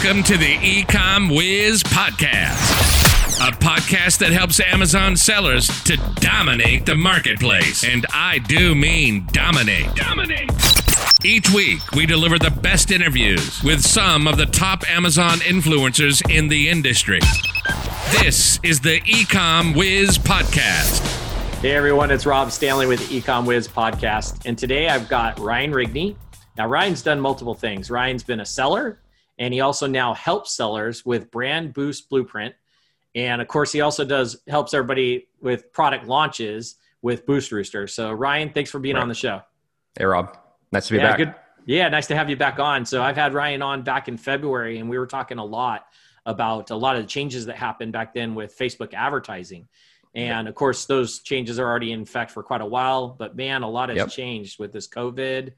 Welcome to the Ecom Wiz Podcast, a podcast that helps Amazon sellers to dominate the marketplace. And I do mean dominate. Dominate. Each week, we deliver the best interviews with some of the top Amazon influencers in the industry. This is the Ecom Wiz Podcast. Hey everyone, it's Rob Stanley with the Ecom Wiz podcast. And today I've got Ryan Rigney. Now, Ryan's done multiple things. Ryan's been a seller, and he also now helps sellers with Brand Boost Blueprint. And of course, he also does helps everybody with product launches with Boost Rooster. So, Ryan, thanks for being right. on the show. Hey, Rob. Nice to be yeah, back. Good. Yeah, nice to have you back on. So, I've had Ryan on back in February, and we were talking a lot about a lot of the changes that happened back then with Facebook advertising. And of course, those changes are already in effect for quite a while. But man, a lot has yep. changed with this COVID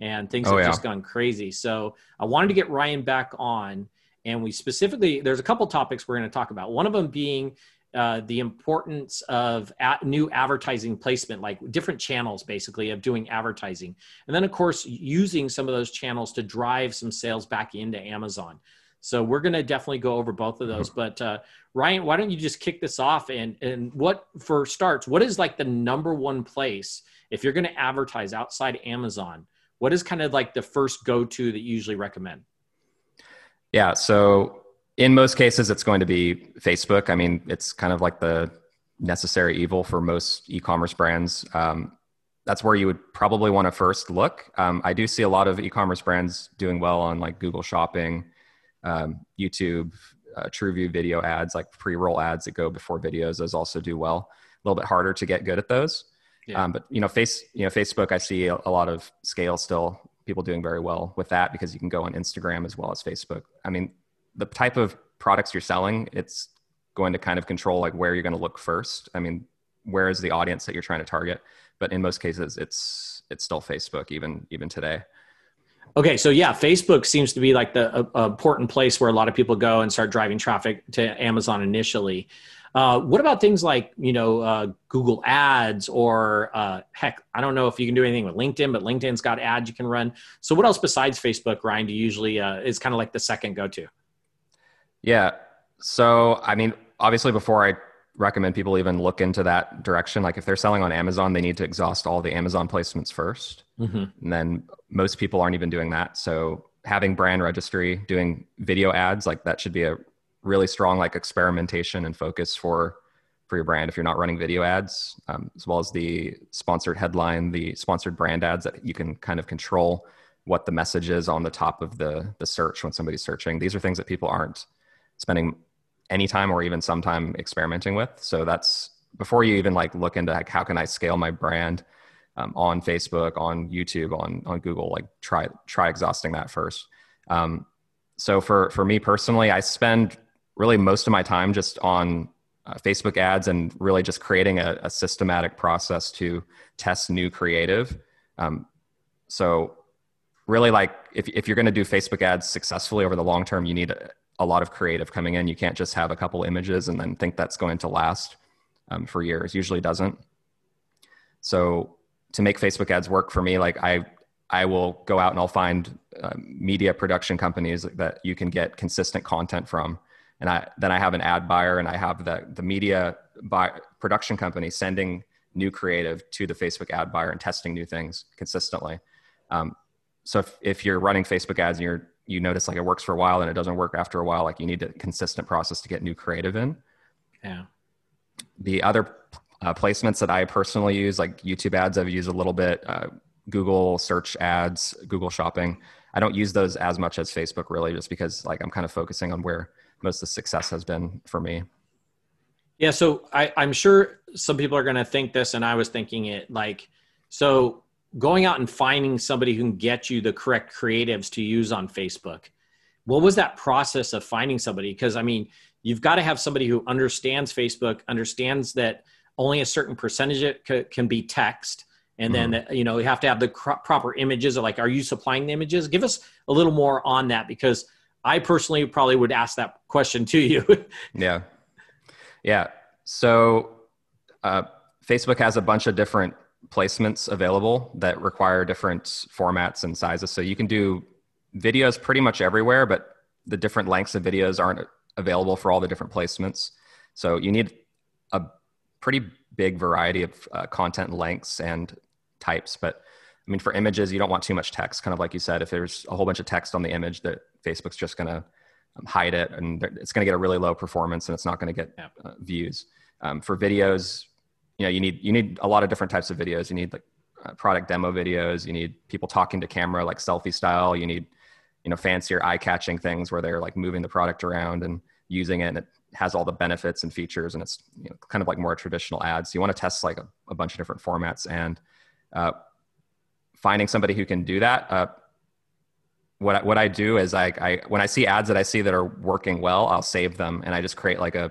and things oh, have yeah. just gone crazy. So I wanted to get Ryan back on. And we specifically, there's a couple topics we're going to talk about. One of them being uh, the importance of new advertising placement, like different channels basically of doing advertising. And then, of course, using some of those channels to drive some sales back into Amazon. So we're going to definitely go over both of those. But uh, Ryan, why don't you just kick this off? And and what for starts? What is like the number one place if you're going to advertise outside Amazon? What is kind of like the first go to that you usually recommend? Yeah. So in most cases, it's going to be Facebook. I mean, it's kind of like the necessary evil for most e-commerce brands. Um, that's where you would probably want to first look. Um, I do see a lot of e-commerce brands doing well on like Google Shopping, um, YouTube, uh, TrueView video ads, like pre-roll ads that go before videos. Those also do well. A little bit harder to get good at those. Yeah. Um, but you know, face you know Facebook, I see a, a, lot of scale still. People doing very well with that because you can go on Instagram as well as Facebook. I mean, the type of products you're selling, it's going to kind of control like where you're going to look first. I mean, where is the audience that you're trying to target? But in most cases, it's it's still Facebook even even today. Okay, so yeah, Facebook seems to be like the uh, important place where a lot of people go and start driving traffic to Amazon initially. Uh, what about things like you know uh, Google Ads or uh, heck, I don't know if you can do anything with LinkedIn, but LinkedIn's got ads you can run. So what else besides Facebook, Ryan? Do you usually uh, is kind of like the second go to? Yeah. So I mean, obviously, before I recommend people even look into that direction, like if they're selling on Amazon, they need to exhaust all the Amazon placements 1st mm-hmm. and then most people aren't even doing that. So having brand registry, doing video ads, like that should be a really strong like experimentation and focus for for your brand if you're not running video ads um, as well as the sponsored headline the sponsored brand ads that you can kind of control what the message is on the top of the the search when somebody's searching. These are things that people aren't spending any time or even some time experimenting with. So that's before you even like look into like how can i scale my brand um, on facebook on youtube on on google like try try exhausting that first. Um, so for for me personally i spend really most of my time just on uh, Facebook ads and really just creating a, a, systematic process to test new creative. Um, so really like if, if you're going to do Facebook ads successfully over the long term, you need a, a, lot of creative coming in. You can't just have a couple images and then think that's going to last um, for years. Usually doesn't. So to make Facebook ads work for me, like I, I will go out and I'll find uh, media production companies that you can get consistent content from and I then I have an ad buyer and I have the the media buy, production company sending new creative to the Facebook ad buyer and testing new things consistently. Um, so if, if you're running Facebook ads and you're you notice like it works for a while and it doesn't work after a while, like you need a consistent process to get new creative in. Yeah. The other uh, placements that I personally use, like YouTube ads, I've used a little bit. Uh, Google search ads, Google Shopping. I don't use those as much as Facebook really, just because like I'm kind of focusing on where most of the success has been for me. Yeah, so I, I'm sure some people are going to think this, and I was thinking it like, so going out and finding somebody who can get you the correct creatives to use on Facebook. What was that process of finding somebody? Because I mean, you've got to have somebody who understands Facebook, understands that only a certain percentage it can be text, and mm-hmm. then you know you have to have the proper images. Like, are you supplying the images? Give us a little more on that because I personally probably would ask that question to you. yeah. Yeah. So uh, Facebook has a bunch of different placements available that require different formats and sizes. So you can do videos pretty much everywhere, but the different lengths of videos aren't available for all the different placements. So you need a pretty big variety of uh, content lengths and types. But I mean, for images, you don't want too much text. Kind of like you said, if there's a whole bunch of text on the image, that Facebook's just going to um, hide it, and it's going to get a really low performance, and it's not going to get uh, views. Um, for videos, you know, you need you need a lot of different types of videos. You need like uh, product demo videos. You need people talking to camera, like selfie style. You need you know fancier eye catching things where they're like moving the product around and using it and it has all the benefits and features and it's you know, kind of like more traditional ads so you want to test like a, a bunch of different formats and uh, finding somebody who can do that what, what i do is I, I when i see ads that i see that are working well i'll save them and i just create like a,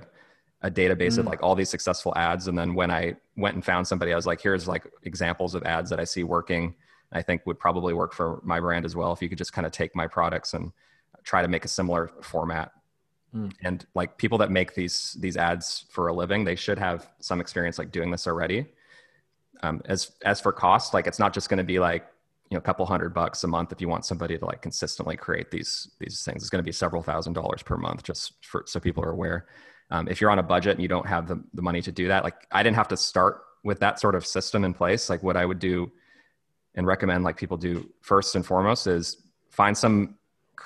a database mm. of like all these successful ads and then when i went and found somebody i was like here's like examples of ads that i see working I think would probably work for my brand as well. If you could just kind of take my products and try to make a similar format. Mm. And like people that make these these ads for a living, they should have some experience like doing this already. Um, as as for cost, like it's not just going to be like you know a couple hundred bucks a month if you want somebody to like consistently create these these things. It's going to be several thousand dollars per month just for so people are aware. Um, if you're on a budget and you don't have the, the money to do that, like I didn't have to start with that sort of system in place. Like what I would do and recommend like people do first and foremost is find some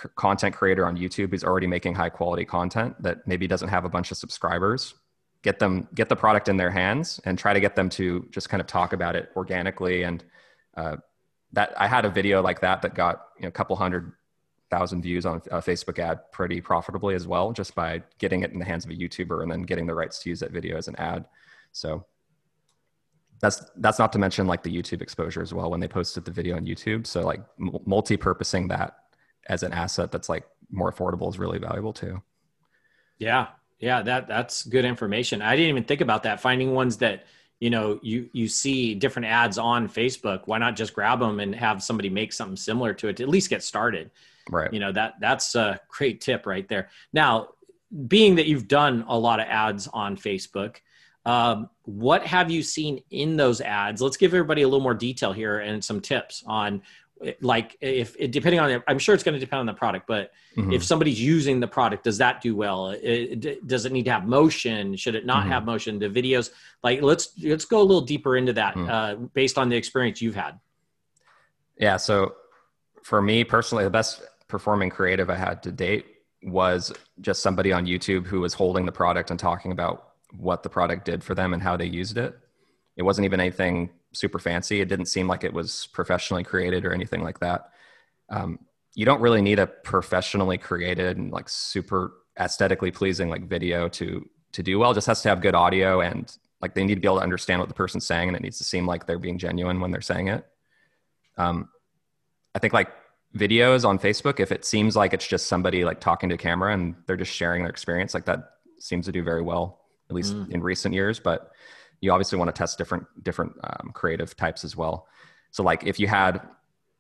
c- content creator on YouTube who's already making high quality content that maybe doesn't have a bunch of subscribers. Get them get the product in their hands and try to get them to just kind of talk about it organically. And uh, that I had a video like that that got you know, a couple hundred thousand views on a Facebook ad pretty profitably as well, just by getting it in the hands of a YouTuber and then getting the rights to use that video as an ad. So that's that's not to mention like the YouTube exposure as well when they posted the video on YouTube. So like multi-purposing that as an asset that's like more affordable is really valuable too. Yeah, yeah, that that's good information. I didn't even think about that. Finding ones that you know you you see different ads on Facebook. Why not just grab them and have somebody make something similar to it to at least get started? Right. You know that that's a great tip right there. Now, being that you've done a lot of ads on Facebook um, what have you seen in those ads? Let's give everybody a little more detail here and some tips on like if it, depending on it, I'm sure it's going to depend on the product, but mm-hmm. if somebody's using the product, does that do well? It, does it need to have motion? Should it not mm-hmm. have motion? The videos, like let's let's go a little deeper into that mm-hmm. uh, based on the experience you've had. Yeah. So for me personally, the best performing creative I had to date was just somebody on YouTube who was holding the product and talking about what the product did for them and how they used it. It wasn't even anything super fancy. It didn't seem like it was professionally created or anything like that. Um, you don't really need a professionally created and like super aesthetically pleasing like video to to do well. It just has to have good audio and like they need to be able to understand what the person's saying and it needs to seem like they're being genuine when they're saying it. Um, I think like videos on Facebook, if it seems like it's just somebody like talking to camera and they're just sharing their experience, like that seems to do very well at least mm. in recent years. But you obviously want to test different different um, creative types as well. So like if you had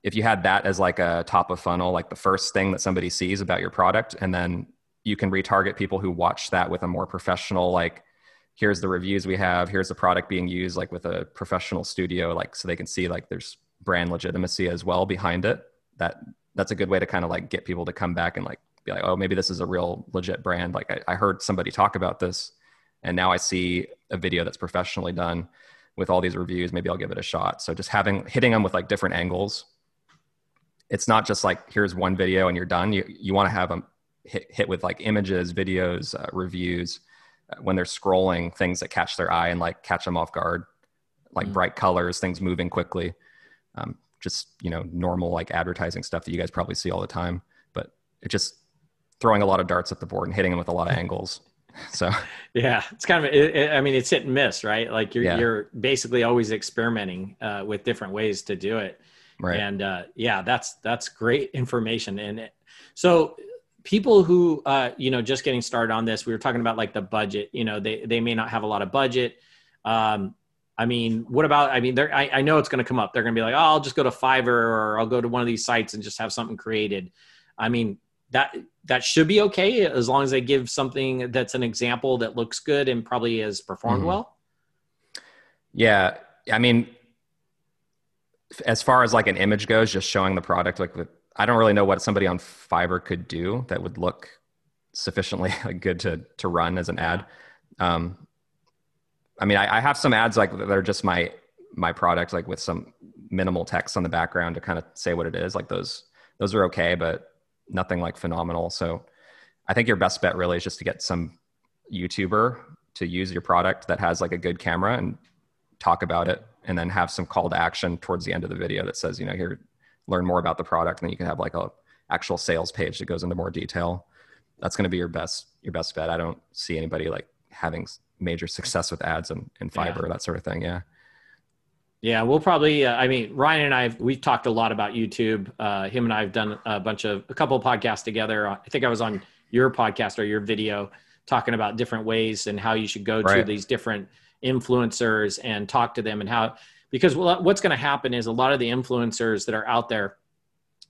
if you had that as like a top of funnel, like the first thing that somebody sees about your product, and then you can retarget people who watch that with a more professional like here's the reviews we have here's the product being used like with a professional studio like so they can see like there's brand legitimacy as well behind it that that's a good way to kind of like get people to come back and like be like oh maybe this is a real legit brand like I, I heard somebody talk about this and now i see a video that's professionally done with all these reviews. Maybe i'll give it a shot. So just having hitting them with like different angles. It's not just like here's one video and you're done. You, you want to have them hit, hit with like images videos uh, reviews uh, when they're scrolling things that catch their eye and like catch them off guard. Like mm bright colors things moving quickly. Um, just you know normal like advertising stuff that you guys probably see all the time. But it just throwing a lot of darts at the board and hitting them with a lot of angles so yeah it's kind of it, it, i mean it's hit and miss right like you're yeah. you're basically always experimenting uh, with different ways to do it right and uh, yeah that's that's great information and it, so people who uh, you know just getting started on this we were talking about like the budget you know they they may not have a lot of budget um, I mean, what about? I mean, they I, I know it's going to come up. They're going to be like, "Oh, I'll just go to Fiverr or I'll go to one of these sites and just have something created." I mean, that that should be okay as long as they give something that's an example that looks good and probably has performed mm-hmm. well. Yeah, I mean, as far as like an image goes, just showing the product like with I don't really know what somebody on Fiverr could do that would look sufficiently good to to run as an ad. Um, I mean, I, I have some ads like that are just my my product, like with some minimal text on the background to kind of say what it is. Like those those are okay, but nothing like phenomenal. So I think your best bet really is just to get some YouTuber to use your product that has like a good camera and talk about it and then have some call to action towards the end of the video that says, you know, here, learn more about the product. And then you can have like a actual sales page that goes into more detail. That's going to be your best, your best bet. I don't see anybody like having major success with ads and, and Fiverr, yeah. that sort of thing. Yeah. Yeah, we'll probably. Uh, I mean, Ryan and I we've talked a lot about YouTube. Uh, him and I have done a bunch of a couple of podcasts together. I think I was on your podcast or your video talking about different ways and how you should go right. to these different influencers and talk to them and how because what's going to happen is a lot of the influencers that are out there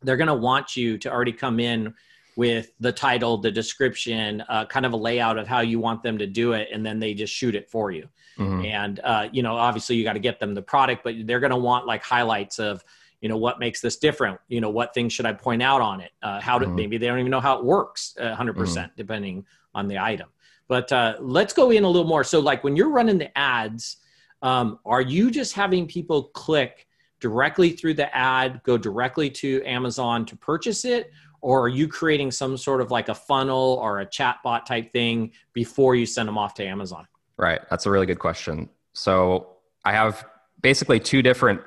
they're going to want you to already come in with the title the description uh, kind of a layout of how you want them to do it and then they just shoot it for you mm-hmm. and uh, you know obviously you got to get them the product but they're going to want like highlights of you know what makes this different you know what things should i point out on it uh, how to mm-hmm. maybe they don't even know how it works 100% uh, mm-hmm. depending on the item but uh, let's go in a little more so like when you're running the ads um, are you just having people click directly through the ad go directly to amazon to purchase it or are you creating some sort of like a funnel or a chatbot type thing before you send them off to amazon right that's a really good question so i have basically two different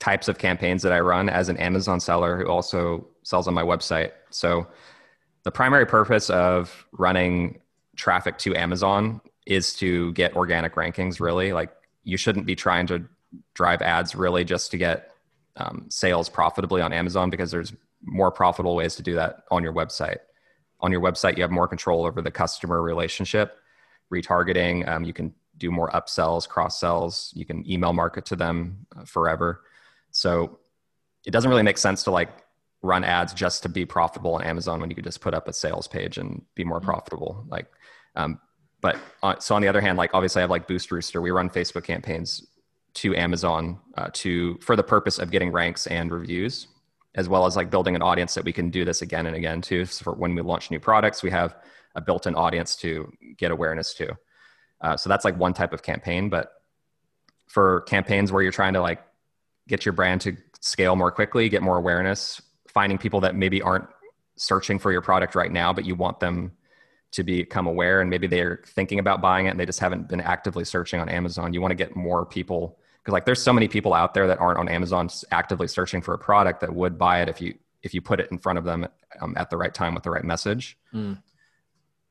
types of campaigns that I run as an Amazon seller who also sells on my website. So the primary purpose of running traffic to Amazon is to get organic rankings, really. Like you shouldn't be trying to drive ads really just to get um, sales profitably on Amazon because there's more profitable ways to do that on your website. On your website, you have more control over the customer relationship, retargeting. Um, you can do more upsells, cross sells. You can email market to them uh, forever. So it doesn't really make sense to like run ads just to be profitable on Amazon when you could just put up a sales page and be more mm-hmm. profitable. Like, um, but on, so on the other hand, like obviously I have like Boost Rooster. We run Facebook campaigns to Amazon uh, to for the purpose of getting ranks and reviews, as well as like building an audience that we can do this again and again too. So for when we launch new products, we have a built-in audience to get awareness to. Uh, so that's like one type of campaign. But for campaigns where you're trying to like get your brand to scale more quickly, get more awareness, finding people that maybe aren't searching for your product right now, but you want them to become aware and maybe they're thinking about buying it and they just haven't been actively searching on Amazon. You want to get more people because like there's so many people out there that aren't on Amazon actively searching for a product that would buy it if you if you put it in front of them um, at the right time with the right message. Mm.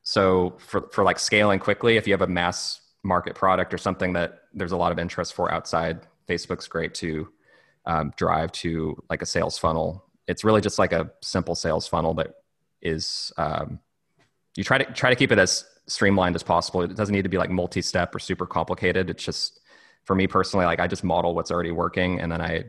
So for for like scaling quickly, if you have a mass market product or something that there's a lot of interest for outside, Facebook's great to um, drive to like a sales funnel. It's really just like a simple sales funnel that is um, you try to try to keep it as streamlined as possible. It doesn't need to be like multi-step or super complicated. It's just for me personally, like I just model what's already working, and then I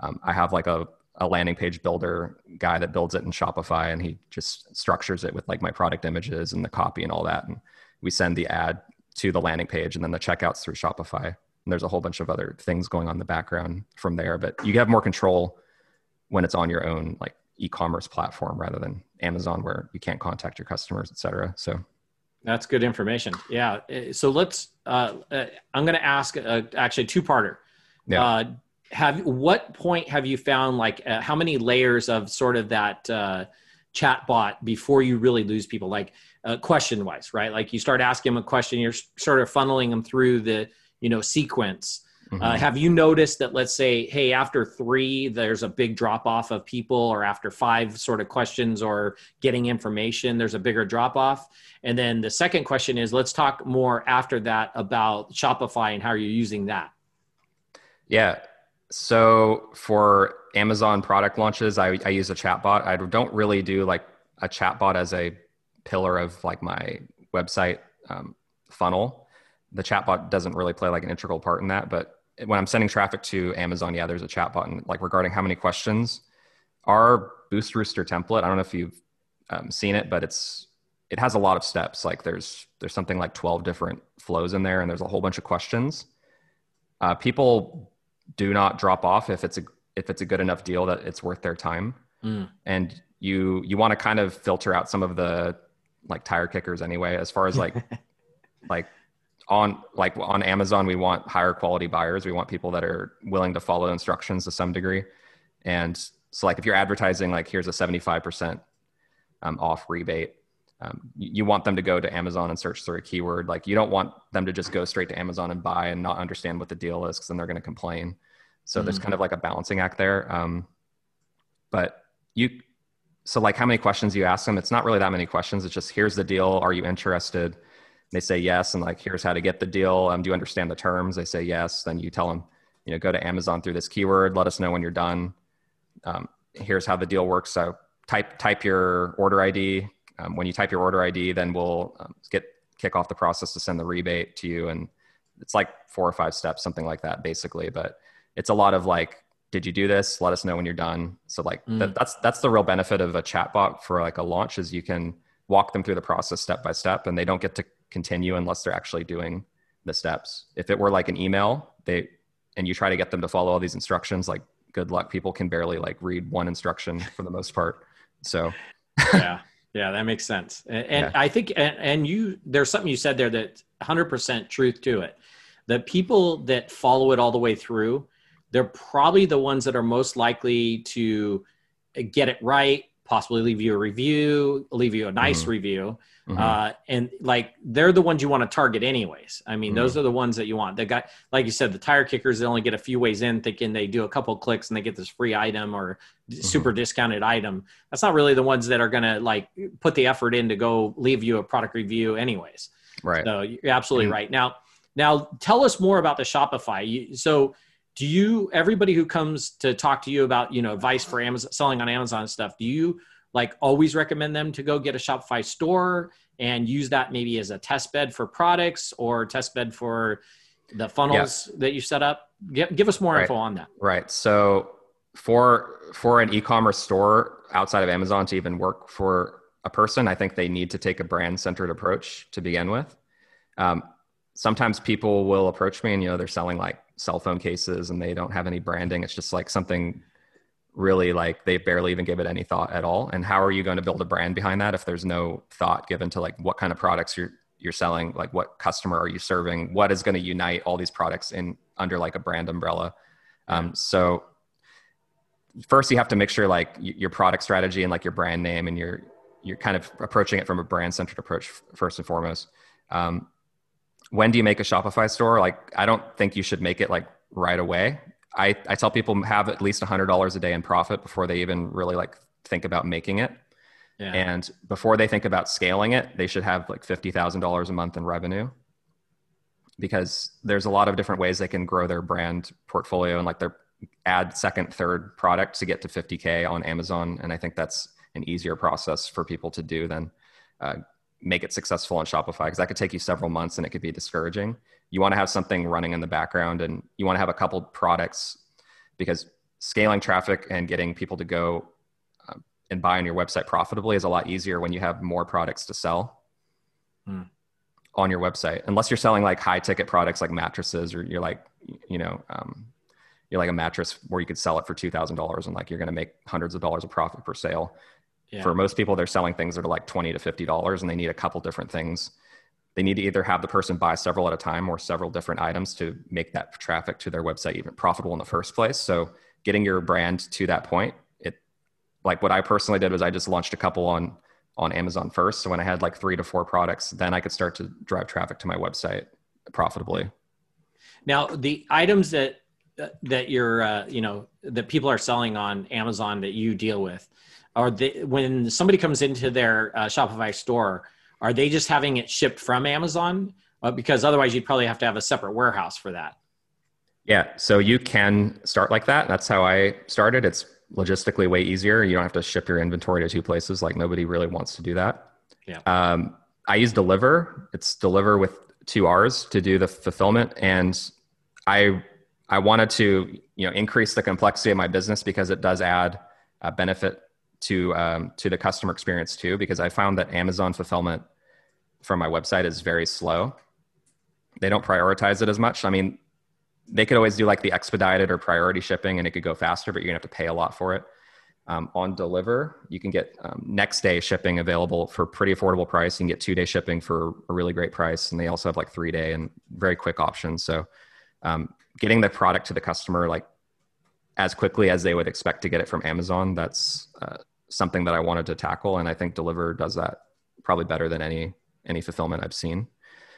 um, I have like a a landing page builder guy that builds it in Shopify, and he just structures it with like my product images and the copy and all that, and we send the ad to the landing page, and then the checkouts through Shopify. And there's a whole bunch of other things going on in the background from there, but you have more control when it's on your own like e-commerce platform rather than Amazon where you can't contact your customers, et cetera. So that's good information. Yeah. Uh, so let's, uh, uh, I'm going to ask uh, actually two parter. Yeah. Uh, have, what point have you found like uh, how many layers of sort of that chat bot before you really lose people? Like question wise, right? Like you start asking them a question, you're sort of funneling them through the, you know sequence uh, mm-hmm. uh, have you noticed that let's say hey after three there's a big drop off of people or after five sort of questions or getting information there's a bigger drop off and then the second question is let's talk more after that about shopify and how you're using that yeah so for amazon product launches i, I use a chatbot i don't really do like a chatbot as a pillar of like my website um, funnel the chatbot doesn't really play like an integral part in that. But when I'm sending traffic to Amazon, yeah, there's a chat button like regarding how many questions. Our Boost Rooster template, I don't know if you've um, seen it, but it's it has a lot of steps. Like there's there's something like 12 different flows in there, and there's a whole bunch of questions. Uh, people do not drop off if it's a if it's a good enough deal that it's worth their time. mm. and you you want to kind of filter out some of the like tire kickers anyway as far as like like on like on amazon we want higher quality buyers. We want people that are willing to follow instructions to some degree. And so like if you're advertising like here's a 75% um, off rebate um, you want them to go to amazon and search through a keyword. Like you don't want them to just go straight to amazon and buy and not understand what the deal is because then they're going to complain. So mm-hmm. there's kind of like a balancing act there um, but you so like how many questions you ask them? It's not really that many questions. It's just here's the deal. Are you interested they say yes and like here's how to get the deal um, do you understand the terms? They say yes then you tell them you know go to amazon through this keyword let us know when you're done. Um, here's how the deal works. So type type your order id um, when you type your order id then we'll um, get kick off the process to send the rebate to you and it's like four or five steps something like that basically. But it's a lot of like did you do this? Let us know when you're done. So like mm. that, that's that's the real benefit of a chatbot for like a launch is you can walk them through the process step by step and they don't get to continue unless they're actually doing the steps if it were like an email they and you try to get them to follow all these instructions like good luck people can barely like read one instruction for the most part so yeah yeah that makes sense and, and yeah. i think and, and you there's something you said there that 100% truth to it the people that follow it all the way through they're probably the ones that are most likely to get it right, possibly leave you a review, leave you a nice mm-hmm. review. Mm-hmm. Uh, and like they're the ones you want to target anyways. I mean, mm-hmm. those are the ones that you want. The guy, like you said, the tire kickers, they only get a few ways in thinking they do a couple clicks and they get this free item or mm-hmm. super discounted item. That's not really the ones that are going to like put the effort in to go leave you a product review anyways. Right. So you're absolutely right. Now, now tell us more about the Shopify. You, so do you everybody who comes to talk to you about you know advice for amazon selling on amazon stuff do you like always recommend them to go get a shopify store and use that maybe as a test bed for products or test bed for the funnels yeah. that you set up give, give us more right. info on that right so for for an e-commerce store outside of amazon to even work for a person i think they need to take a brand centered approach to begin with um, sometimes people will approach me and you know they're selling like cell phone cases and they don't have any branding. It's just like something really like they barely even give it any thought at all. And how are you going to build a brand behind that if there's no thought given to like what kind of products you're you're selling, like what customer are you serving, what is going to unite all these products in under like a brand umbrella. Um, so first you have to make sure like your product strategy and like your brand name and you're you're kind of approaching it from a brand centered approach first and foremost. Um, when do you make a Shopify store? Like, I don't think you should make it like right away. I, I tell people have at least $100 a day in profit before they even really like think about making it. Yeah. And before they think about scaling it, they should have like $50,000 a month in revenue because there's a lot of different ways they can grow their brand portfolio and like their add second, third product to get to 50K on Amazon. And I think that's an easier process for people to do than uh, make it successful on Shopify because that could take you several months and it could be discouraging. You want to have something running in the background and you want to have a couple products because scaling traffic and getting people to go um, and buy on your website profitably is a lot easier when you have more products to sell hmm. on your website. Unless you're selling like high ticket products like mattresses or you're like, you know, um, you're like a mattress where you could sell it for $2,000 and like you're going to make hundreds of dollars of profit per sale yeah. For most people, they're selling things that are like twenty to fifty dollars, and they need a couple different things. They need to either have the person buy several at a time or several different items to make that traffic to their website even profitable in the first place. So, getting your brand to that point, it like what I personally did was I just launched a couple on on Amazon first. So when I had like three to four products, then I could start to drive traffic to my website profitably. Now, the items that that you're uh, you know that people are selling on Amazon that you deal with, are they when somebody comes into their uh, Shopify store, are they just having it shipped from Amazon? Uh, because otherwise, you'd probably have to have a separate warehouse for that. Yeah, so you can start like that. That's how I started. It's logistically way easier. You don't have to ship your inventory to two places. Like nobody really wants to do that. Yeah. Um, I use Deliverr. It's Deliverr with two R's to do the fulfillment, and I I wanted to you know increase the complexity of my business because it does add a benefit to um, to the customer experience too because i found that amazon fulfillment from my website is very slow they don't prioritize it as much i mean they could always do like the expedited or priority shipping and it could go faster but you're gonna have to pay a lot for it Um, on Deliverr, you can get um, next day shipping available for pretty affordable price. You can get two day shipping for a really great price, and they also have like three day and very quick options. So, um, getting the product to the customer like as quickly as they would expect to get it from Amazon, that's uh, something that I wanted to tackle, and I think Deliverr does that probably better than any any fulfillment I've seen.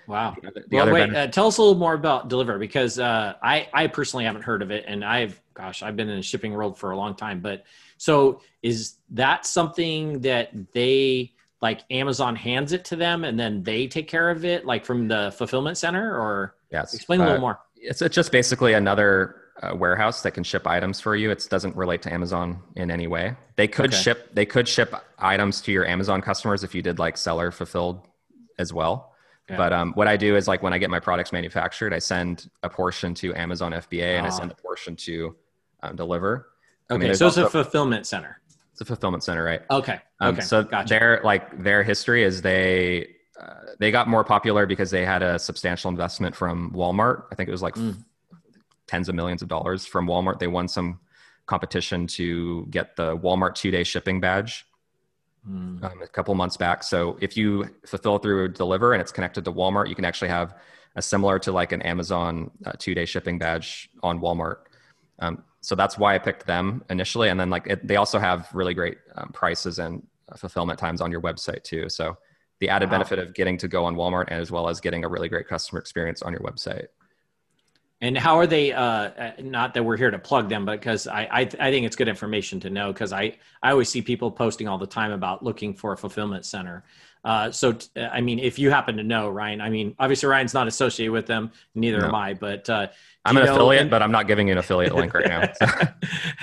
Wow. The, the well, wait, uh, tell us a little more about Deliverr because uh, I, I personally haven't heard of it. And I've, gosh, I've been in the shipping world for a long time. But so is that something that they, like Amazon hands it to them and then they take care of it, like from the fulfillment center or? Yes. Explain a little uh, more. It's, it's just basically another uh, warehouse that can ship items for you. It doesn't relate to Amazon in any way. They could okay. ship, they could ship items to your Amazon customers if you did like seller fulfilled as well yeah. But um, what I do is like when I get my products manufactured, I send a portion to Amazon FBA and I send ah. a portion to um, Deliverr. Okay, I mean, so it's a fulfillment center. It's a fulfillment center, right? Okay. Um, okay. So gotcha. their like their history is they uh, they got more popular because they had a substantial investment from Walmart. I think it was like mm. Tens of millions of dollars from Walmart. They won some competition to get the Walmart two day shipping badge mm. um, a couple months back. So if you fulfill through Deliverr and it's connected to Walmart, you can actually have a similar to like an Amazon uh, two day shipping badge on Walmart. Um, so that's why I picked them initially. And then like it, they also have really great um, prices and fulfillment times on your website too. So the added wow. benefit of getting to go on Walmart and as well as getting a really great customer experience on your website. And how are they? Uh, uh, not that we're here to plug them, but because I, I, I think it's good information to know because I I always see people posting all the time about looking for a fulfillment center. Uh, so t- I mean, if you happen to know Ryan, I mean, obviously Ryan's not associated with them, neither no. am I. But uh, I'm an affiliate, and- but I'm not giving you an affiliate link right now.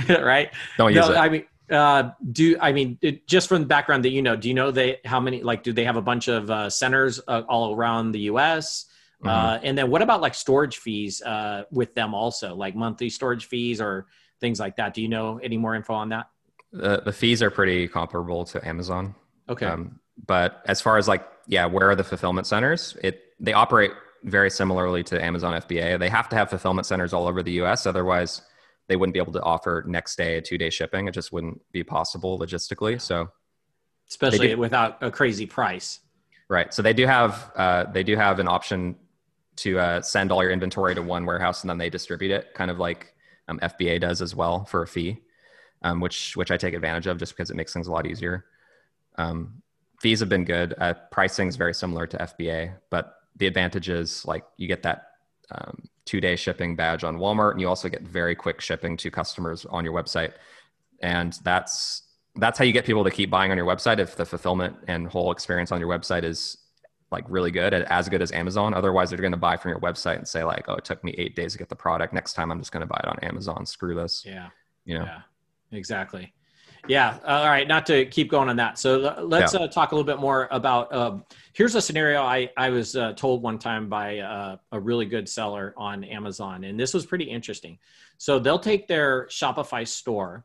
So. right? Don't use no, it. I mean, uh, do I mean it, just from the background that you know? Do you know they how many like do they have a bunch of uh, centers uh, all around the U.S. Mm-hmm. Uh, and then what about like storage fees uh, with them also, like monthly storage fees or things like that? Do you know any more info on that? The, the fees are pretty comparable to Amazon. Okay. Um, but as far as like, yeah, where are the fulfillment centers? It they operate very similarly to Amazon FBA. They have to have fulfillment centers all over the U.S. Otherwise, they wouldn't be able to offer next day, two day shipping. It just wouldn't be possible logistically. So, especially without a crazy price. Right. So they do have uh, they do have an option to uh, send all your inventory to one warehouse and then they distribute it, kind of like um, FBA does as well for a fee, um, which which I take advantage of just because it makes things a lot easier. Um, fees have been good. Uh, pricing is very similar to FBA, but the advantage is like you get that um, two day shipping badge on Walmart, and you also get very quick shipping to customers on your website, and that's that's how you get people to keep buying on your website if the fulfillment and whole experience on your website is like really good as good as Amazon. Otherwise, they're going to buy from your website and say like, "Oh, it took me eight days to get the product. Next time, I'm just going to buy it on Amazon. Screw this." Yeah, you know. Yeah, exactly. Yeah. All right. Not to keep going on that. So let's yeah. uh, talk a little bit more about. Uh, here's a scenario I I was uh, told one time by uh, a really good seller on Amazon, and this was pretty interesting. So they'll take their Shopify store.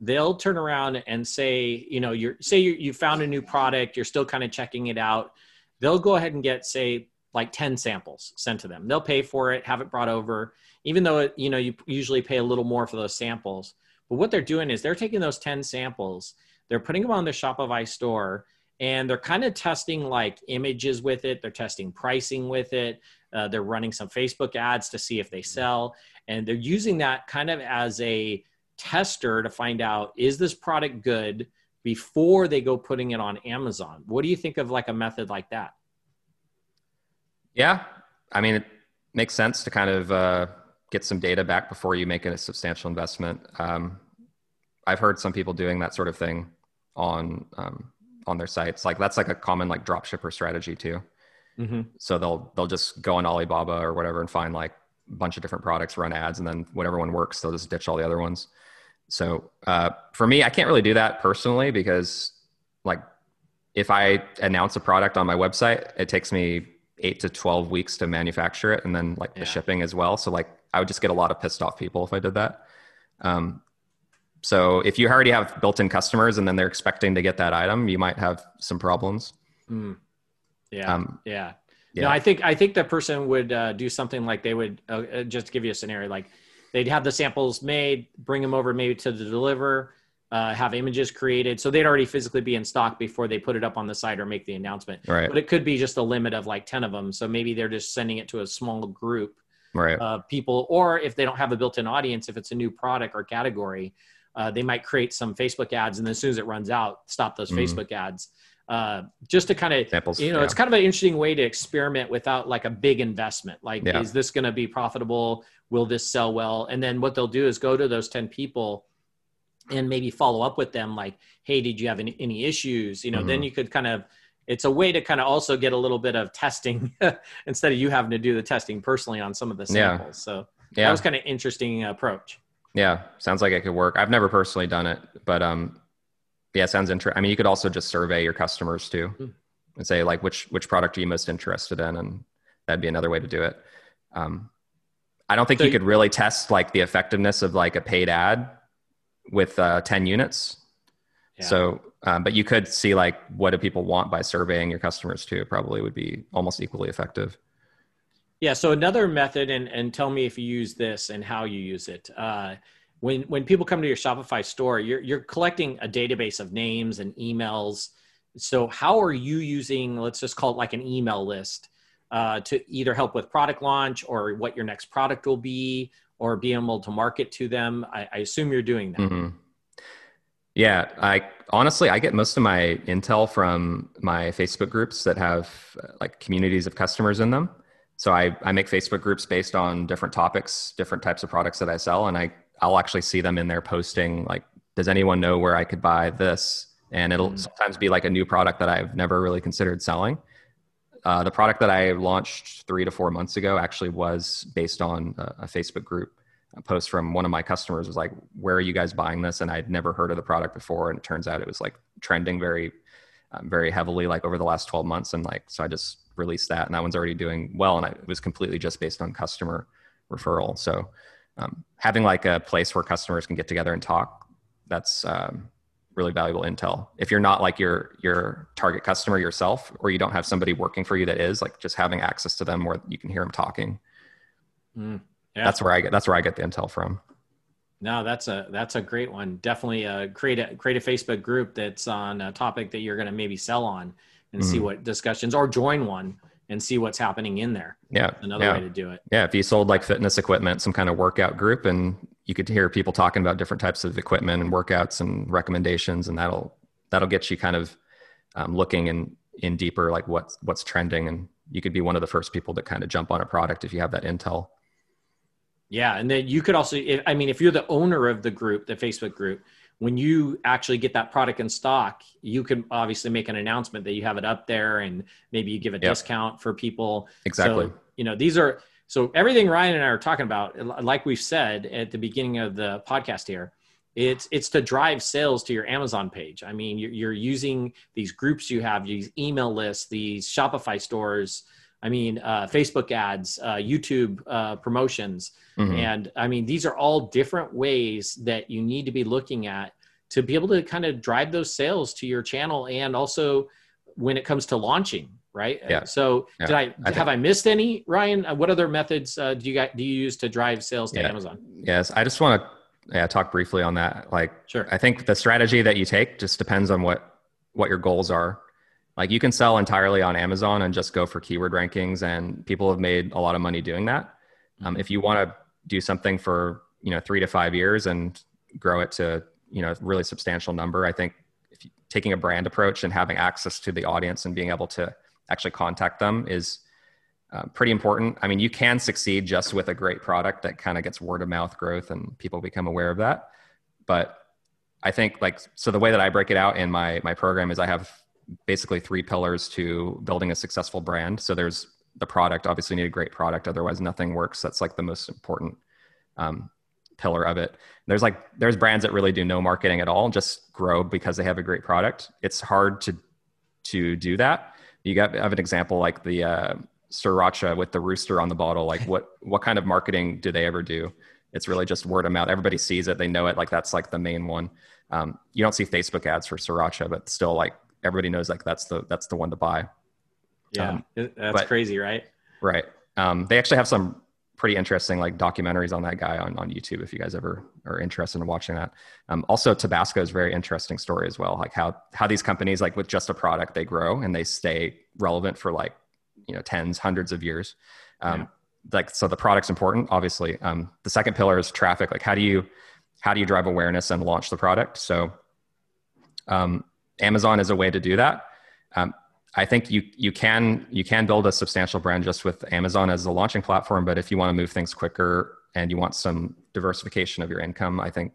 They'll turn around and say, you know, you're say you you found a new product, you're still kind of checking it out they'll go ahead and get say like 10 samples sent to them. They'll pay for it have it brought over even though it, you know you usually pay a little more for those samples. But what they're doing is they're taking those 10 samples they're putting them on the shopify store and they're kind of testing like images with it. They're testing pricing with it. Uh, they're running some facebook ads to see if they sell and they're using that kind of as a tester to find out is this product good before they go putting it on Amazon. What do you think of like a method like that? Yeah, I mean, it makes sense to kind of uh, get some data back before you make a substantial investment. Um, I've heard some people doing that sort of thing on um, on their sites. Like that's like a common like drop shipper strategy too. Mm-hmm. So they'll they'll just go on Alibaba or whatever and find like a bunch of different products, run ads, and then whatever one works, they'll just ditch all the other ones. So uh, for me, I can't really do that personally because like if I announce a product on my website, it takes me eight to 12 weeks to manufacture it and then like yeah. the shipping as well. So like I would just get a lot of pissed off people if I did that. Um, so if you already have built-in customers and then they're expecting to get that item, you might have some problems. Mm. Yeah. Um, yeah. Yeah. No, I think I think the person would uh, do something like they would uh, uh just give you a scenario like they'd have the samples made, bring them over maybe to the Deliverr. uh, have images created. So they'd already physically be in stock before they put it up on the site or make the announcement. Right. But it could be just a limit of like 10 of them. So maybe they're just sending it to a small group right. of people, or if they don't have a built in audience, if it's a new product or category, uh, they might create some Facebook ads. And as soon as it runs out, stop those Mhm. Facebook ads. Uh, just to kind of Examples. you know yeah. it's kind of an interesting way to experiment without like a big investment like Yeah. is this going to be profitable will this sell well and then what they'll do is go to those 10 people and maybe follow up with them like hey did you have any, any issues you know then Mhm. you could kind of it's a way to kind of also get a little bit of testing instead of you having to do the testing personally on some of the Yeah. samples so yeah. that was kind of interesting approach Yeah, sounds like it could work. I've never personally done it, but um, yeah, it sounds interesting. I mean, you could also just survey your customers too, Hmm. and say like which which product are you most interested in, and that'd be another way to do it. Um, I don't think So you could really test like the effectiveness of like a paid ad with uh, ten units. Yeah. So, um, but you could see like what do people want by surveying your customers too. Probably would be almost equally effective. Yeah. So another method, and and tell me if you use this and how you use it. Uh, when when people come to your Shopify store, you're you're collecting a database of names and emails. So how are you using? Let's just call it like an email list uh, to either help with product launch or what your next product will be, or be able to market to them. I, I assume you're doing that. hmm Yeah, I honestly I get most of my intel from my Facebook groups that have uh, like communities of customers in them. So I, I make Facebook groups based on different topics, different types of products that I sell, and I I'll actually see them in there posting like, does anyone know where I could buy this? And it'll Mm. sometimes be like a new product that I've never really considered selling. Uh, the product that I launched three to four months ago actually was based on a, a Facebook group. A post from one of my customers was like, "Where are you guys buying this?" And I'd never heard of the product before, and it turns out it was like trending very, um, very heavily like over the last twelve months. And like, so I just released that, and that one's already doing well. And I, it was completely just based on customer referral. So um, having like a place where customers can get together and talk, that's um, really valuable intel. If you're not like your your target customer yourself, or you don't have somebody working for you that is, like just having access to them where you can hear them talking. Mm. Yeah. That's where I get that's where I get the intel from. No, that's a that's a great one. Definitely uh, create a create a Facebook group that's on a topic that you're going to maybe sell on, and see Mhm. what discussions, or join one and see what's happening in there. Yeah, Another yeah. way to do it. Yeah, if you sold like fitness equipment, some kind of workout group, and you could hear people talking about different types of equipment and workouts and recommendations, and that'll that'll get you kind of um, looking in in deeper, like what's what's trending, and you could be one of the first people to kind of jump on a product if you have that intel. Yeah, and then you could also, if, I mean, if you're the owner of the group, the Facebook group, when you actually get that product in stock, you can obviously make an announcement that you have it up there, and maybe you give a Yep. discount for people. Exactly. So, you know, these are so everything Ryan and I are talking about, like we've said at the beginning of the podcast here, it's it's to drive sales to your Amazon page. I mean, you're, you're using these groups you have, these email lists, these Shopify stores. I mean, uh, Facebook ads, uh, YouTube uh, promotions, Mhm. and I mean, these are all different ways that you need to be looking at to be able to kind of drive those sales to your channel, and also when it comes to launching, right? Yeah. So, Yeah. did I, I have I missed any, Ryan? Uh, What other methods uh, do you got, do you use to drive sales to Yeah. Amazon? Yes, I just want to yeah, talk briefly on that. Like, Sure. I think the strategy that you take just depends on what what your goals are. Like, you can sell entirely on Amazon and just go for keyword rankings, and people have made a lot of money doing that. Um, if you want to do something for you know three to five years and grow it to you know a really substantial number, I think if you, taking a brand approach and having access to the audience and being able to actually contact them is uh, pretty important. I mean, you can succeed just with a great product that kind of gets word of mouth growth and people become aware of that. But I think like so the way that I break it out in my my program is I have basically three pillars to building a successful brand. So there's the product. Obviously, need a great product, otherwise nothing works. That's like the most important um, pillar of it. There's like there's brands that really do no marketing at all, just grow because they have a great product. It's hard to to do that. You got I have an example like the uh, sriracha with the rooster on the bottle. Like what what kind of marketing do they ever do? It's really just word of mouth. Everybody sees it, they know it. Like that's like the main one. Um, you don't see Facebook ads for sriracha, but still like everybody knows like that's the that's the one to buy. Yeah, Um, that's but- crazy, right? Right. Um, they actually have some pretty interesting like documentaries on that guy on, on YouTube if you guys ever are interested in watching that. Um, also, Tabasco is a very interesting story as well, like how how these companies like with just a product they grow and they stay relevant for like you know tens, hundreds of years. Um, yeah. Like so, the product's important, obviously. Um, the second pillar is traffic. Like how do you how do you drive awareness and launch the product? So, um, Amazon is a way to do that. I think you you can you can build a substantial brand just with Amazon as a launching platform, but if you want to move things quicker and you want some diversification of your income, I think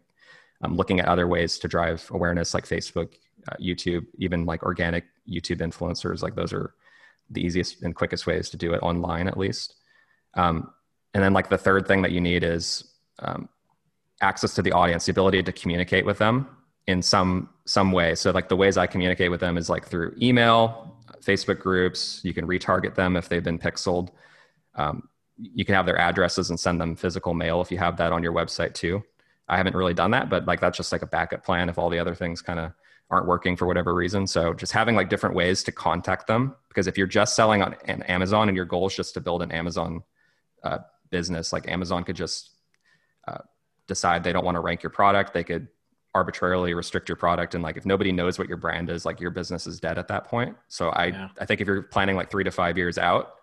um, looking at other ways to drive awareness like Facebook, uh, YouTube, even like organic YouTube influencers, like those are the easiest and quickest ways to do it online at least. Um, and then like the third thing that you need is um, access to the audience, the ability to communicate with them in some some way. So like the ways I communicate with them is like through email, Facebook groups. You can retarget them if they've been pixeled. Um, you can have their addresses and send them physical mail if you have that on your website too. I haven't really done that, but like that's just like a backup plan if all the other things kind of aren't working for whatever reason. So just having like different ways to contact them because if you're just selling on Amazon and your goal is just to build an Amazon uh, business, like Amazon could just uh, decide they don't want to rank your product. They could arbitrarily restrict your product and like if nobody knows what your brand is like your business is dead at that point. So i yeah. i think if you're planning like three to five years out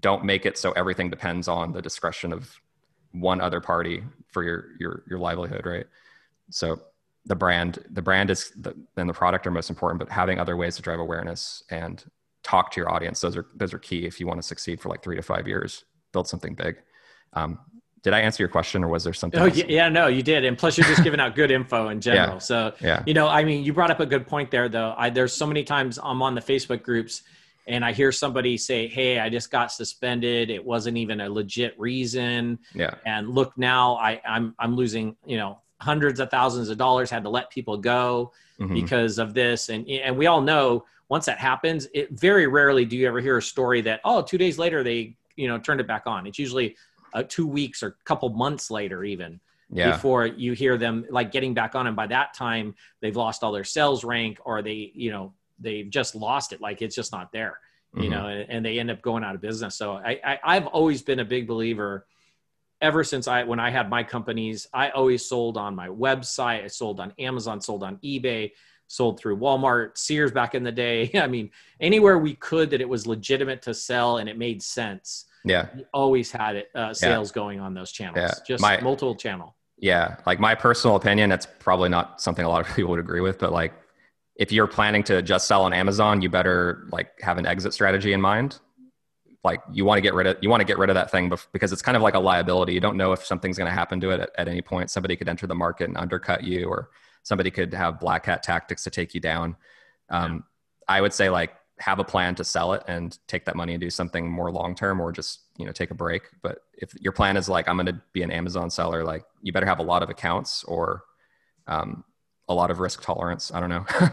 don't make it so everything depends on the discretion of one other party for your your your livelihood right? So the brand the brand is the, and the product are most important but having other ways to drive awareness and talk to your audience those are those are key if you want to succeed for like three to five years build something big. Um, did I answer your question or was there something? Oh, else? yeah, no, you did. And plus, you're just giving out good info in general. Yeah. So, yeah. you know, I mean, you brought up a good point there, though. I, there's so many times I'm on the Facebook groups and I hear somebody say, Hey, I just got suspended. It wasn't even a legit reason. Yeah. And look, now I, I'm, I'm losing, you know, hundreds of thousands of dollars, had to let people go mm-hmm. because of this. And, and we all know once that happens, it very rarely do you ever hear a story that, oh, two days later, they, you know, turned it back on. It's usually uh, two weeks or a couple months later even yeah. before you hear them like getting back on. And by that time they've lost all their sales rank or they you know they've just lost it. Like it's just not there you mm-hmm. know and, and, they end up going out of business. So I, I i've always been a big believer ever since i when i had my companies i always sold on my website. I sold on amazon sold on ebay sold through walmart sears back in the day. I mean anywhere we could that it was legitimate to sell and it made sense yeah. Always had it uh, sales yeah. going on those channels. Yeah. just my, multiple channel. Yeah. Like my personal opinion that's probably not something a lot of people would agree with but like if you're planning to just sell on amazon you better like have an exit strategy in mind. Like you want to get rid of you want to get rid of that thing because it's kind of like a liability. You don't know if something's going to happen to it at, at any point. Somebody could enter the market and undercut you or somebody could have black hat tactics to take you down. Um, yeah. i would say like have a plan to sell it and take that money and do something more long term or just you know take a break. But if your plan is like i'm going to be an amazon seller like you better have a lot of accounts or um, a lot of risk tolerance. I don't know.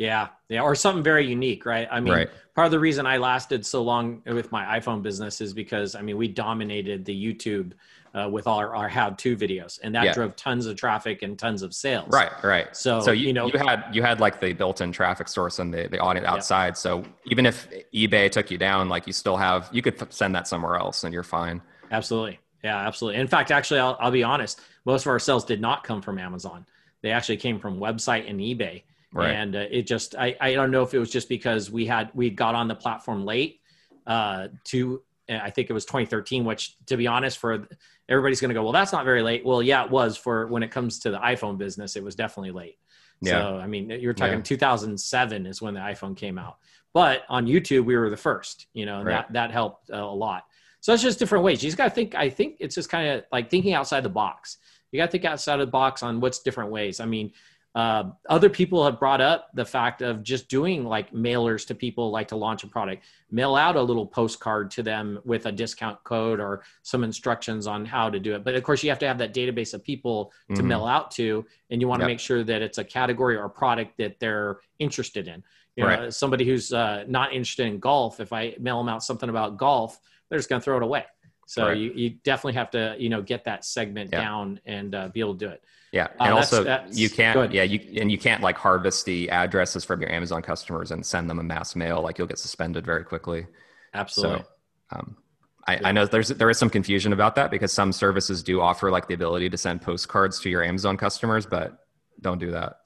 Yeah. Yeah. Or something very unique right? I mean right. part of the reason i lasted so long with my iphone business is because i mean we dominated the youtube uh, with our, our how-to videos, and that yeah. drove tons of traffic and tons of sales. Right, right. So, so you, you, know, you had you had like the built-in traffic source and the the audience outside. Yep. So even if eBay took you down, like you still have you could send that somewhere else, and you're fine. Absolutely, yeah, absolutely. In fact, actually, I'll, I'll be honest. Most of our sales did not come from Amazon. They actually came from website and eBay. Right. And uh, it just I I don't know if it was just because we had we got on the platform late uh, to I think it was 2013, which to be honest, for everybody's going to go, well, that's not very late. Well, yeah, it was for when it comes to the iPhone business, it was definitely late. Yeah. So, I mean, you're talking yeah. 2007 is when the iPhone came out, but on YouTube, we were the first, you know, right. that, that helped a lot. So it's just different ways. You just got to think, I think it's just kind of like thinking outside the box. You got to think outside of the box on what's different ways. I mean, uh, other people have brought up the fact of just doing like mailers to people like to launch a product mail out a little postcard to them with a discount code or some instructions on how to do it but of course you have to have that database of people to mm-hmm. mail out to and you want to yep. make sure that it's a category or a product that they're interested in you know somebody who's uh, not interested in golf if i mail them out something about golf they're just going to throw it away so right. you, you definitely have to you know get that segment yeah. down and uh, be able to do it yeah, uh, and uh, also that's, that's, you can't. Yeah, you and you can't like harvest the addresses from your Amazon customers and send them a mass mail. Like you'll get suspended very quickly. Absolutely. So, um, I, I know there's there is some confusion about that because some services do offer like the ability to send postcards to your Amazon customers, but don't do that.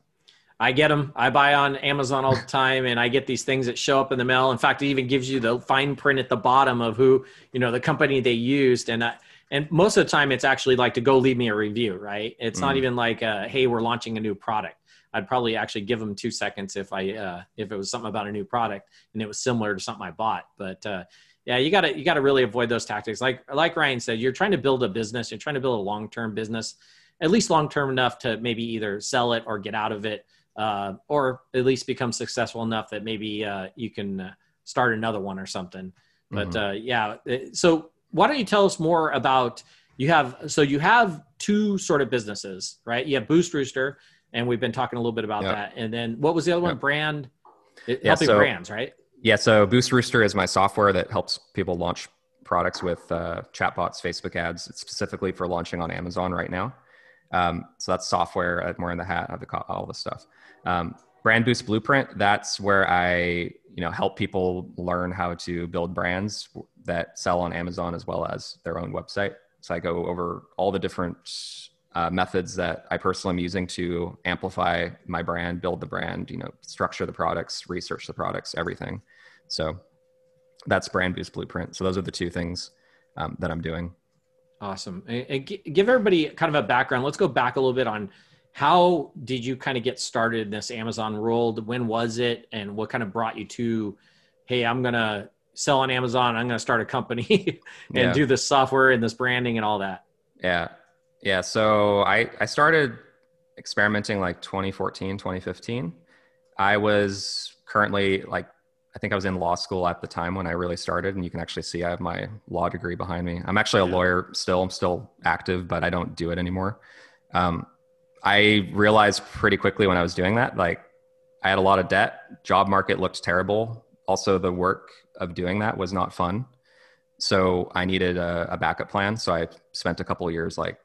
I get them. I buy on Amazon all the time, and I get these things that show up in the mail. In fact, it even gives you the fine print at the bottom of who you know the company they used, and I, and most of the time it's actually like to go leave me a review. Right? It's mm. not even like, uh, hey, we're launching a new product. I'd probably actually give them two seconds if I uh, if it was something about a new product and it was similar to something I bought. But uh, yeah, you gotta you gotta really avoid those tactics. Like like Ryan said, you're trying to build a business. You're trying to build a long term business, at least long term enough to maybe either sell it or get out of it, uh, or at least become successful enough that maybe uh, you can uh, start another one or something. But mm-hmm. Uh, yeah, so why don't you tell us more about you have so you have two sort of businesses, right? You have Boost Rooster, and we've been talking a little bit about yep. that. And then what was the other yep. one? Brand, yeah, helping so, brands, right? Yeah, so Boost Rooster is my software that helps people launch products with uh, chatbots, Facebook ads. It's specifically for launching on Amazon right now. Um, so that's software. I'm wearing the hat. I have the, all the stuff. Um, Brand Boost Blueprint. That's where I you know help people learn how to build brands that sell on Amazon as well as their own website. So I go over all the different uh, methods that I personally am using to amplify my brand, build the brand, you know, structure the products, research the products, everything. So that's Brand Boost Blueprint. So those are the two things um, that I'm doing. Awesome. And, give everybody kind of a background. Let's go back a little bit on how did you kind of get started in this Amazon world? When was it? And what kind of brought you to, hey, I'm going to sell on Amazon. I'm going to start a company and yeah. do this software and this branding and all that. Yeah. Yeah. So I, I started experimenting like 2014, 2015. I was currently like I think I was in law school at the time when I really started, and you can actually see I have my law degree behind me. I'm actually a lawyer still. I'm still active, but I don't do it anymore. Um, I realized pretty quickly when I was doing that, like I had a lot of debt. Job market looked terrible. Also, the work of doing that was not fun. So I needed a, a backup plan. So I spent a couple years like,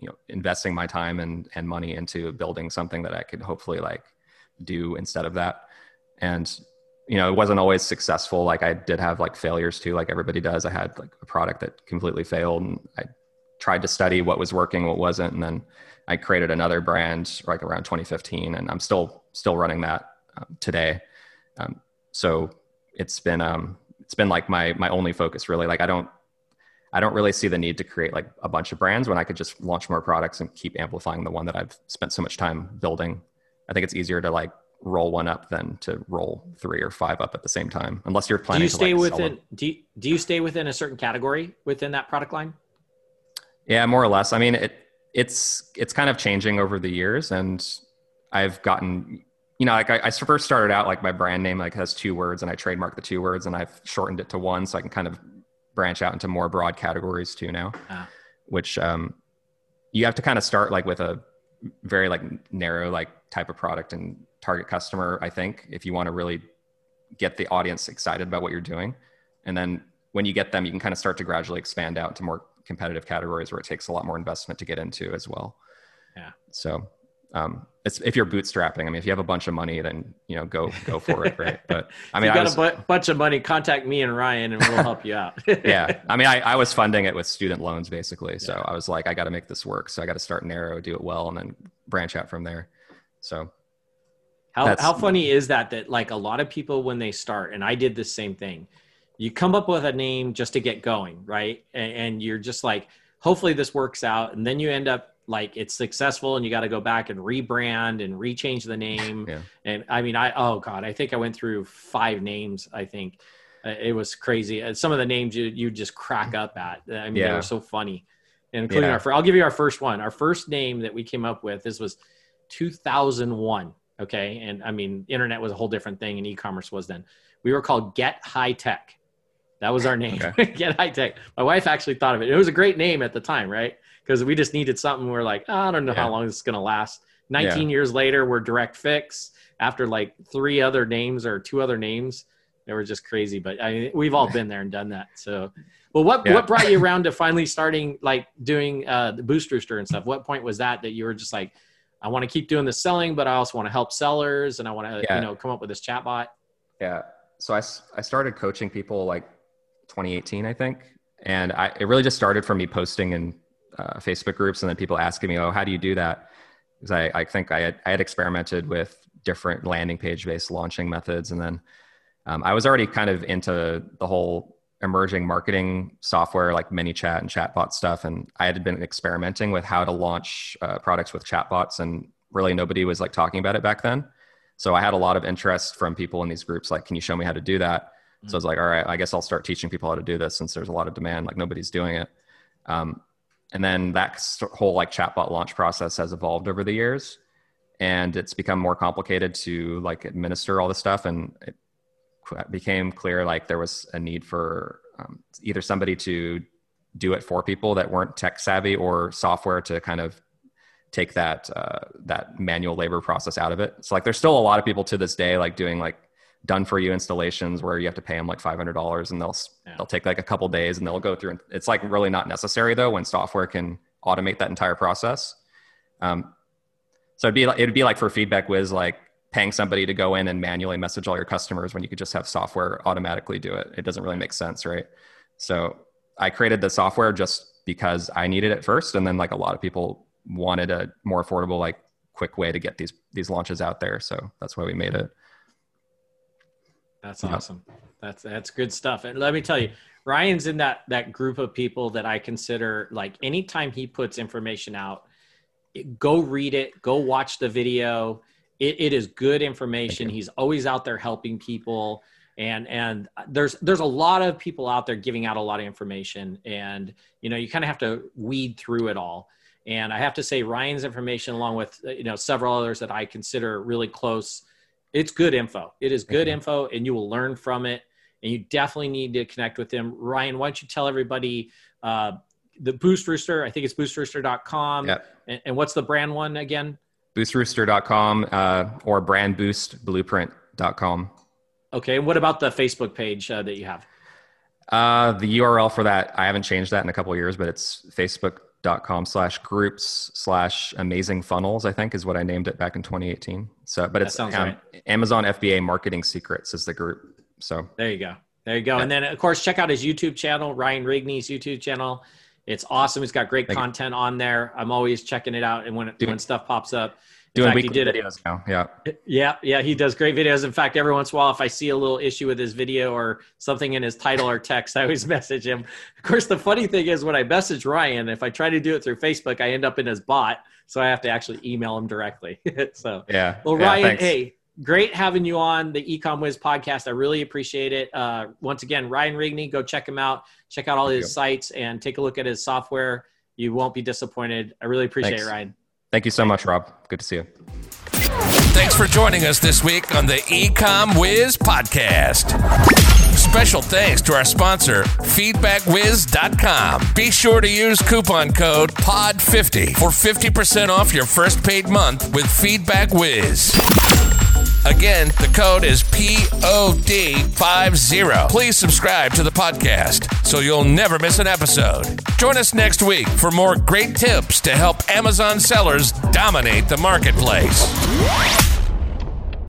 you know, investing my time and and money into building something that I could hopefully like do instead of that. And you know, it wasn't always successful. Like I did have like failures too, like everybody does. I had like a product that completely failed and I tried to study what was working, what wasn't. And then I created another brand like around 2015 and I'm still, still running that um, today. Um, so it's been, um, it's been like my, my only focus really. Like I don't, I don't really see the need to create like a bunch of brands when I could just launch more products and keep amplifying the one that I've spent so much time building. I think it's easier to like roll one up than to roll three or five up at the same time, unless you're planning. Do you stay to, like, within? Do you, do you stay within a certain category within that product line? Yeah, more or less. I mean, it it's it's kind of changing over the years, and I've gotten you know like I, I first started out like my brand name like has two words, and I trademarked the two words, and I've shortened it to one, so I can kind of branch out into more broad categories too now, ah. which um, you have to kind of start like with a very like narrow like type of product and target customer, I think, if you want to really get the audience excited about what you're doing. And then when you get them, you can kind of start to gradually expand out to more competitive categories where it takes a lot more investment to get into as well. Yeah. So um, it's if you're bootstrapping. I mean, if you have a bunch of money, then you know go go for it, right? But I mean, you got was, a bu- bunch of money. Contact me and Ryan, and we'll help you out. yeah, I mean, I, I was funding it with student loans basically, so yeah. I was like, I got to make this work. So I got to start narrow, do it well, and then branch out from there. So how how funny is that? That like a lot of people when they start, and I did the same thing. You come up with a name just to get going, right? And, and you're just like, hopefully this works out, and then you end up like it's successful, and you got to go back and rebrand and rechange the name. yeah. And I mean, I oh god, I think I went through five names. I think uh, it was crazy. Uh, some of the names you you just crack up at. I mean, yeah. they were so funny, and including yeah. our. I'll give you our first one. Our first name that we came up with. This was 2001 Okay. And I mean, internet was a whole different thing and e-commerce was then. We were called Get High Tech. That was our name. Okay. Get High Tech. My wife actually thought of it. It was a great name at the time, right? Because we just needed something. We're like, oh, I don't know yeah. how long this is going to last. 19 yeah. years later, we're Direct Fix. After like three other names or two other names, they were just crazy. But I mean, we've all been there and done that. So, well, what yeah. what brought you around to finally starting like doing uh, the Boost Rooster and stuff? What point was that that you were just like, I want to keep doing the selling, but I also want to help sellers and I want to, you know, come up with this chatbot. Yeah. So I, I started coaching people like 2018, I think. And I, it really just started from me posting in uh, Facebook groups and then people asking me, oh, how do you do that? Because I, I think I had, I had experimented with different landing page based launching methods. And then um, I was already kind of into the whole emerging marketing software like ManyChat and chatbot stuff. And I had been experimenting with how to launch uh, products with chatbots, and really nobody was like talking about it back then. So I had a lot of interest from people in these groups, like, can you show me how to do that? Mm-hmm. So I was like, all right, I guess I'll start teaching people how to do this since there's a lot of demand, like nobody's doing it. Um, and then that whole like chatbot launch process has evolved over the years and it's become more complicated to like administer all this stuff and it became clear like there was a need for um, either somebody to do it for people that weren't tech savvy or software to kind of take that uh, that manual labor process out of it. So like there's still a lot of people to this day like doing like done for you installations where you have to pay them like $500 and they'll yeah. they'll take like a couple days and they'll go through and it's like really not necessary though when software can automate that entire process. Um, so it'd be like, it'd be like for FeedbackWiz like paying somebody to go in and manually message all your customers when you could just have software automatically do it. It doesn't really make sense, right? So I created the software just because I needed it first, and then like a lot of people wanted a more affordable, like quick way to get these these launches out there. So that's why we made it. That's awesome. That's that's good stuff. And let me tell you, Ryan's in that that group of people that I consider like anytime he puts information out, go read it, go watch the video it, it is good information. He's always out there helping people. And and there's there's a lot of people out there giving out a lot of information. And you know, you kind of have to weed through it all. And I have to say, Ryan's information, along with you know several others that I consider really close, it's good info. It is good info, and you will learn from it. And you definitely need to connect with him. Ryan, why don't you tell everybody uh, the Boost Rooster? I think it's boostrooster.com. Yep. And, and what's the brand one again? boostrooster.com uh, or brandboostblueprint.com. Okay. And what about the Facebook page uh, that you have? Uh, the URL for that, I haven't changed that in a couple of years, but it's facebook.com slash groups slash amazing funnels, I think is what I named it back in 2018. So, but it's um, right. Amazon FBA marketing secrets is the group. So there you go. There you go. Yeah. And then of course, check out his YouTube channel, Ryan Rigney's YouTube channel. It's awesome. It's got great Thank content you. on there. I'm always checking it out, and when when stuff pops up, doing fact, weekly videos now. Yeah, yeah, yeah. He does great videos. In fact, every once in a while, if I see a little issue with his video or something in his title or text, I always message him. Of course, the funny thing is when I message Ryan, if I try to do it through Facebook, I end up in his bot, so I have to actually email him directly. so yeah. Well, yeah, Ryan, hey, great having you on the Ecom Wiz podcast. I really appreciate it. Uh, once again, Ryan Rigney, go check him out. Check out all his sites and take a look at his software. You won't be disappointed. I really appreciate Thanks. it, Ryan. Thank you so much, Rob. Good to see you. Thanks for joining us this week on the Ecom Wiz podcast. Special thanks to our sponsor, feedbackwiz.com. Be sure to use coupon code POD50 for 50% off your first paid month with Feedback Wiz. Again, the code is POD50. Please subscribe to the podcast so you'll never miss an episode. Join us next week for more great tips to help Amazon sellers dominate the marketplace.